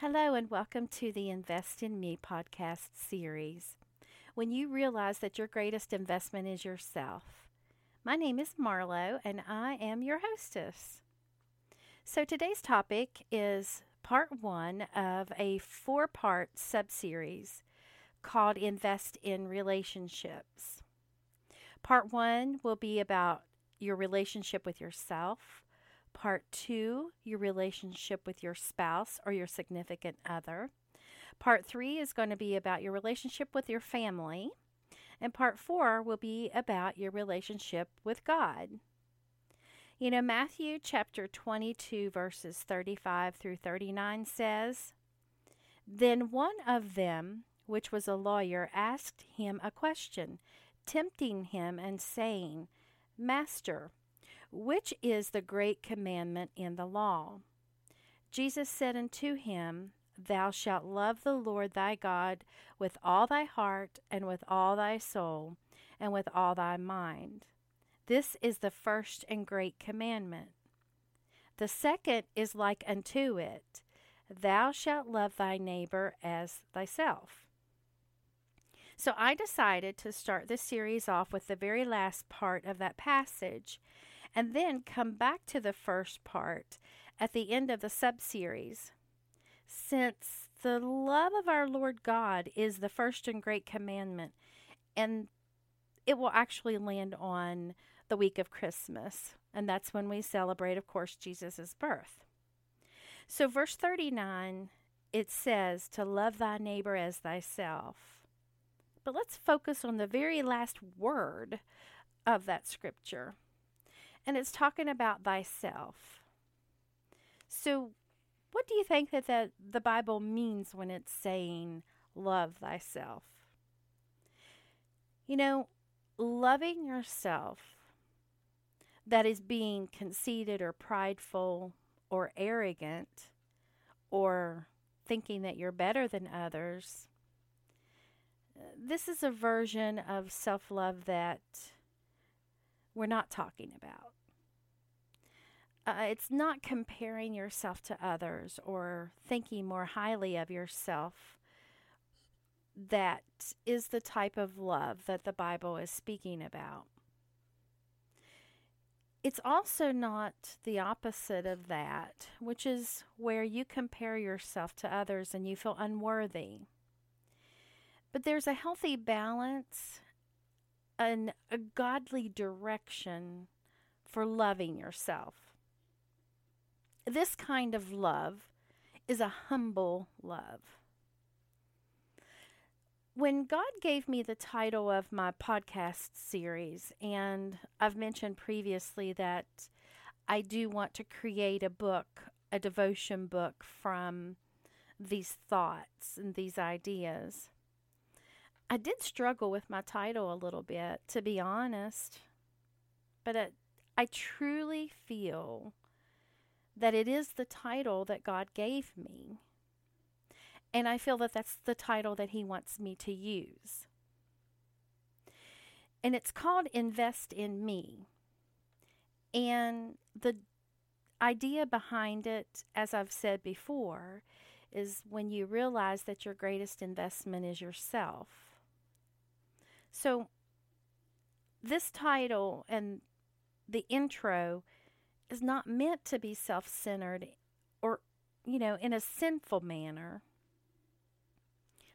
Hello, and welcome to the Invest in Me podcast series. When you realize that your greatest investment is yourself. My name is Marlo, and I am your hostess. So today's topic is part one of a four part subseries called Invest in Relationships. Part one will be about your relationship with yourself. Part two, your relationship with your spouse or your significant other. Part three is going to be about your relationship with your family. And part four will be about your relationship with God. You know, Matthew chapter 22, verses 35 through 39 says, Then one of them, which was a lawyer, asked him a question, tempting him and saying, Master, which is the great commandment in the law? Jesus said unto him, Thou shalt love the Lord thy God with all thy heart, and with all thy soul, and with all thy mind. This is the first and great commandment. The second is like unto it Thou shalt love thy neighbor as thyself. So I decided to start this series off with the very last part of that passage and then come back to the first part at the end of the subseries. Since the love of our Lord God is the first and great commandment, and it will actually land on the week of Christmas, and that's when we celebrate, of course, Jesus' birth. So, verse 39, it says to love thy neighbor as thyself. But let's focus on the very last word of that scripture and it's talking about thyself. So, what do you think that the, the Bible means when it's saying love thyself? You know, loving yourself, that is being conceited or prideful or arrogant or thinking that you're better than others. This is a version of self love that we're not talking about. Uh, it's not comparing yourself to others or thinking more highly of yourself. That is the type of love that the Bible is speaking about. It's also not the opposite of that, which is where you compare yourself to others and you feel unworthy. But there's a healthy balance and a godly direction for loving yourself. This kind of love is a humble love. When God gave me the title of my podcast series, and I've mentioned previously that I do want to create a book, a devotion book from these thoughts and these ideas. I did struggle with my title a little bit, to be honest, but it, I truly feel that it is the title that God gave me. And I feel that that's the title that He wants me to use. And it's called Invest in Me. And the idea behind it, as I've said before, is when you realize that your greatest investment is yourself. So, this title and the intro is not meant to be self centered or, you know, in a sinful manner.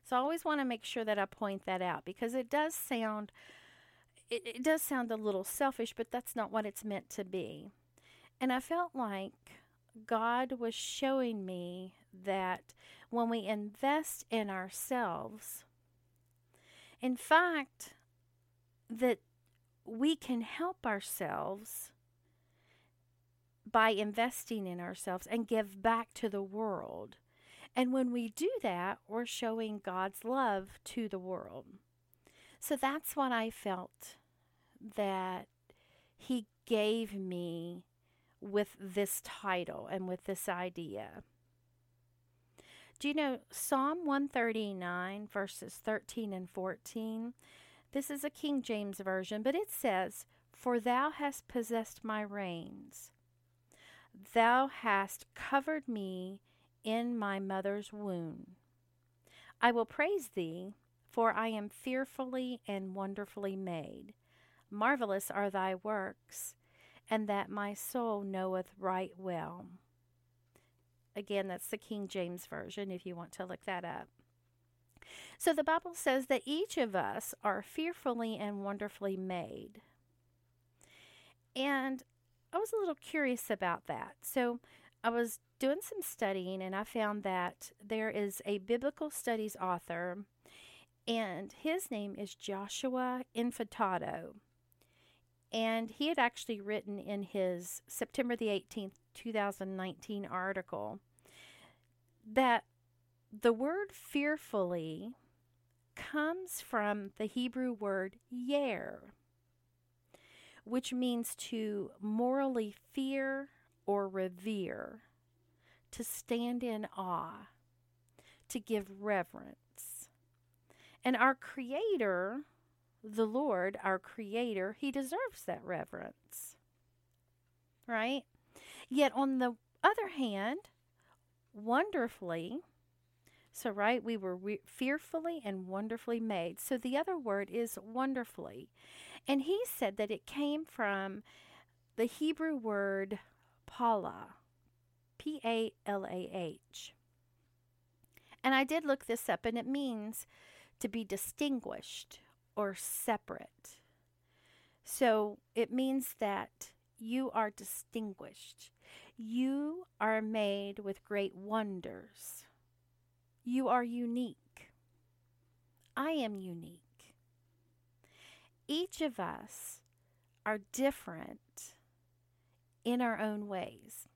So I always want to make sure that I point that out because it does sound it, it does sound a little selfish, but that's not what it's meant to be. And I felt like God was showing me that when we invest in ourselves, in fact, that we can help ourselves by investing in ourselves and give back to the world. And when we do that, we're showing God's love to the world. So that's what I felt that He gave me with this title and with this idea. Do you know Psalm 139, verses 13 and 14? This is a King James Version, but it says, For thou hast possessed my reins. Thou hast covered me in my mother's womb. I will praise thee, for I am fearfully and wonderfully made. Marvelous are thy works, and that my soul knoweth right well. Again, that's the King James Version if you want to look that up. So the Bible says that each of us are fearfully and wonderfully made. And I was a little curious about that. So I was doing some studying and I found that there is a biblical studies author, and his name is Joshua Infantado. And he had actually written in his September the 18th, 2019 article that the word fearfully comes from the Hebrew word yer, which means to morally fear or revere, to stand in awe, to give reverence. And our Creator, the Lord, our Creator, He deserves that reverence. Right? Yet, on the other hand, wonderfully, so, right, we were re- fearfully and wonderfully made. So, the other word is wonderfully. And he said that it came from the Hebrew word pala, P A L A H. And I did look this up, and it means to be distinguished or separate. So it means that you are distinguished. You are made with great wonders. You are unique. I am unique. Each of us are different in our own ways.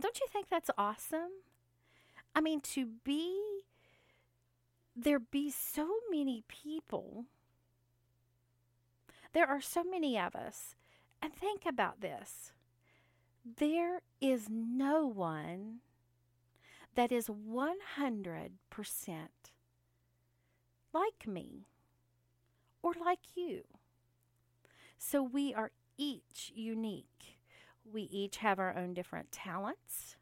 Don't you think that's awesome? I mean, to be, there be so many people, there are so many of us. And think about this there is no one that is 100% like me or like you. So we are each unique. We each have our own different talents.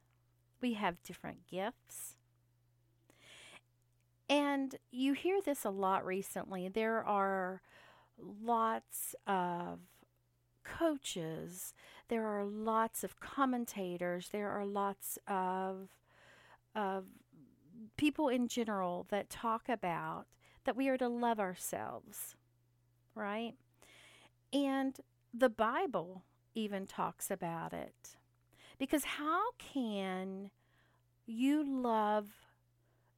We have different gifts. And you hear this a lot recently. There are lots of coaches, there are lots of commentators, there are lots of, of people in general that talk about that we are to love ourselves, right? And the Bible even talks about it. Because how can you love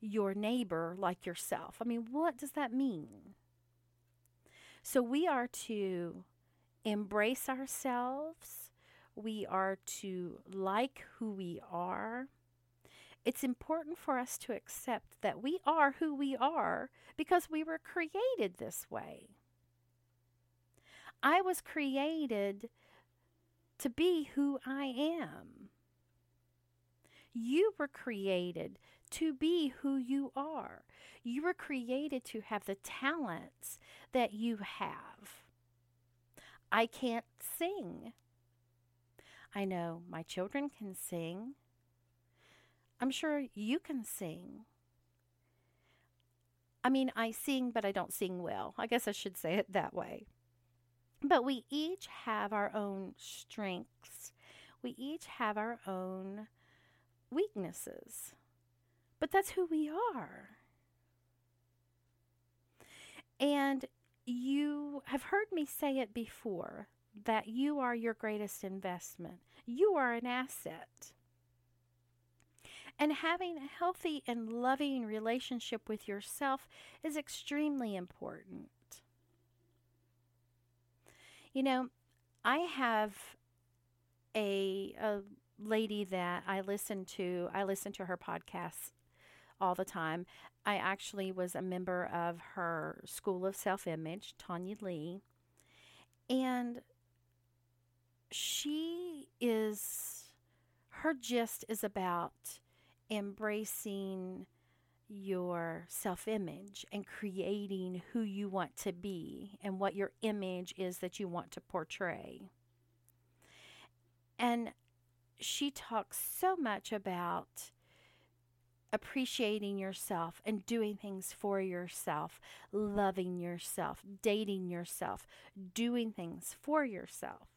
your neighbor like yourself? I mean, what does that mean? So we are to embrace ourselves, we are to like who we are. It's important for us to accept that we are who we are because we were created this way. I was created to be who I am. You were created to be who you are. You were created to have the talents that you have. I can't sing. I know my children can sing. I'm sure you can sing. I mean, I sing, but I don't sing well. I guess I should say it that way. But we each have our own strengths, we each have our own weaknesses. But that's who we are. And you have heard me say it before that you are your greatest investment. You are an asset. And having a healthy and loving relationship with yourself is extremely important. You know, I have a, a lady that I listen to. I listen to her podcasts all the time. I actually was a member of her School of Self Image, Tonya Leigh. And she is, her gist is about embracing self image and creating who you want to be and what your image is that you want to portray. And she talks so much about appreciating yourself and doing things for yourself, loving yourself, dating yourself, doing things for yourself.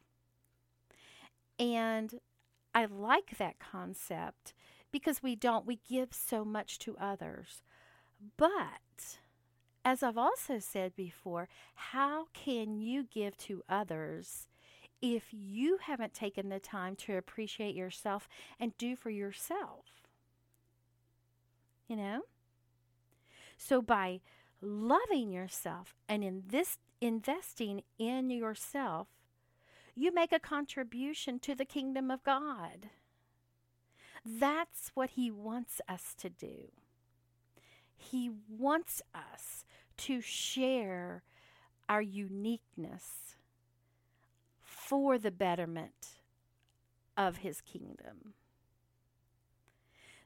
And I like that concept because we don't, we give so much to others. But as I've also said before, how can you give to others if you haven't taken the time to appreciate yourself and do for yourself? You know? So by loving yourself and in this investing in yourself, you make a contribution to the kingdom of God. That's what he wants us to do. He wants us to share our uniqueness for the betterment of his kingdom.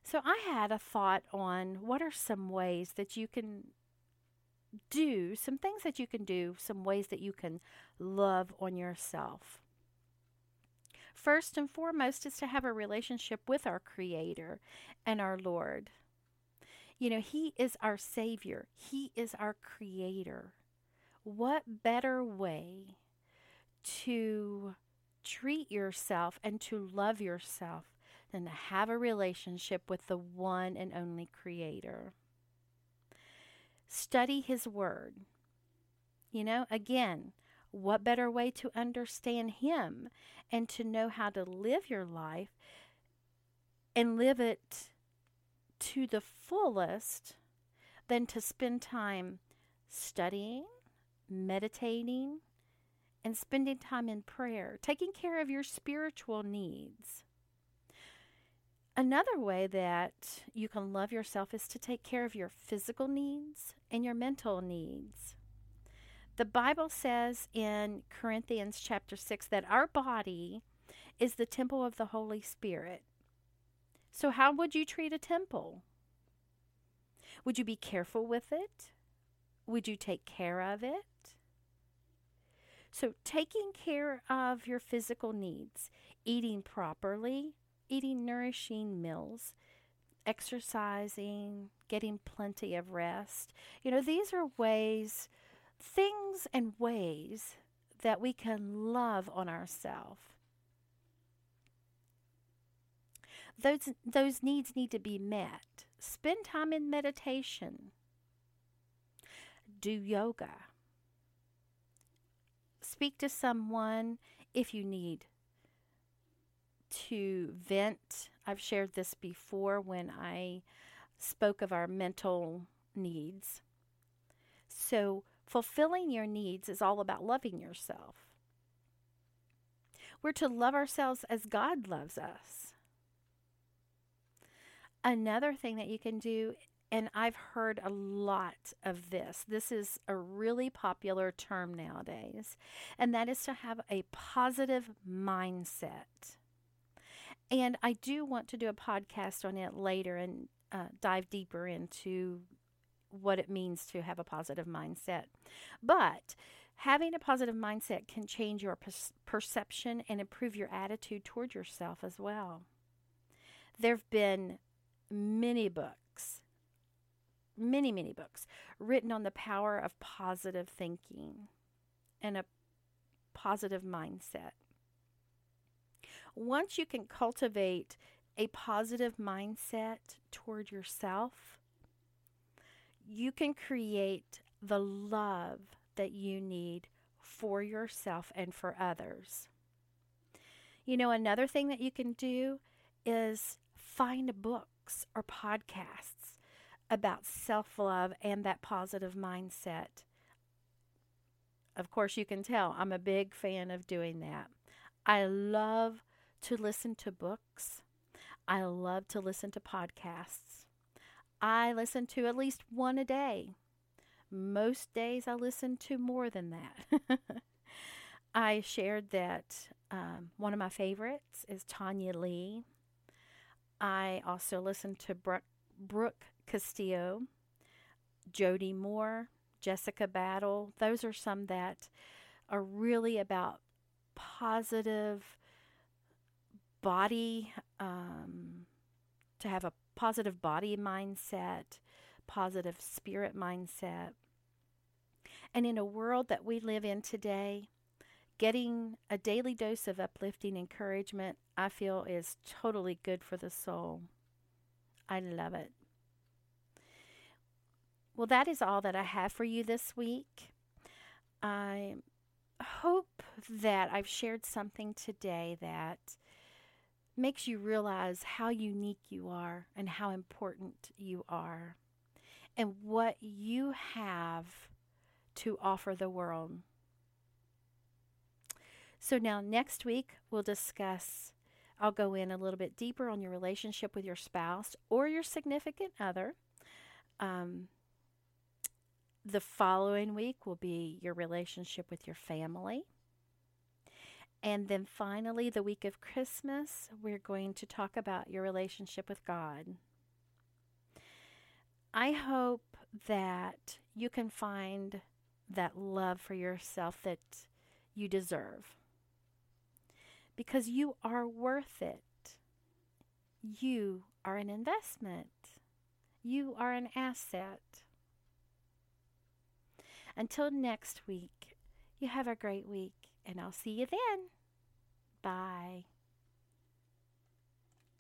So I had a thought on what are some ways that you can do, some things that you can do, some ways that you can love on yourself. First and foremost is to have a relationship with our Creator and our Lord. You know, He is our Savior, He is our Creator. What better way to treat yourself and to love yourself than to have a relationship with the one and only Creator? Study His Word. You know, again, what better way to understand Him and to know how to live your life and live it to the fullest than to spend time studying, meditating, and spending time in prayer, taking care of your spiritual needs. Another way that you can love yourself is to take care of your physical needs and your mental needs. The Bible says in Corinthians chapter 6 that our body is the temple of the Holy Spirit. So, how would you treat a temple? Would you be careful with it? Would you take care of it? So, taking care of your physical needs, eating properly, eating nourishing meals, exercising, getting plenty of rest. You know, these are ways things and ways that we can love on ourselves. Those, those needs need to be met. Spend time in meditation. Do yoga. Speak to someone if you need to vent. I've shared this before when I spoke of our mental needs. So, Fulfilling your needs is all about loving yourself. We're to love ourselves as God loves us. Another thing that you can do, and I've heard a lot of this, this is a really popular term nowadays, and that is to have a positive mindset. And I do want to do a podcast on it later and uh, dive deeper into what it means to have a positive mindset. But having a positive mindset can change your per- perception and improve your attitude toward yourself as well. There have been many books, many, many books written on the power of positive thinking and a positive mindset. Once you can cultivate a positive mindset toward yourself, you can create the love that you need for yourself and for others. You know, another thing that you can do is find books or podcasts about self love and that positive mindset. Of course, you can tell I'm a big fan of doing that. I love to listen to books. I love to listen to podcasts. I listen to at least one a day. Most days I listen to more than that. I shared that um, one of my favorites is Tonya Leigh. I also listen to Brooke, Brooke Castillo, Jody Moore, Jessica Battle. Those are some that are really about positive body um, to have a positive body mindset, positive spirit mindset. And in a world that we live in today, getting a daily dose of uplifting encouragement, I feel, is totally good for the soul. I love it. Well, that is all that I have for you this week. I hope that I've shared something today that makes you realize how unique you are and how important you are and what you have to offer the world. So, now next week we'll discuss, I'll go in a little bit deeper on your relationship with your spouse or your significant other. Um, the following week will be your relationship with your family. And then finally, the week of Christmas, we're going to talk about your relationship with God. I hope that you can find that love for yourself that you deserve because you are worth it. You are an investment, you are an asset. Until next week, you have a great week, and I'll see you then. Bye.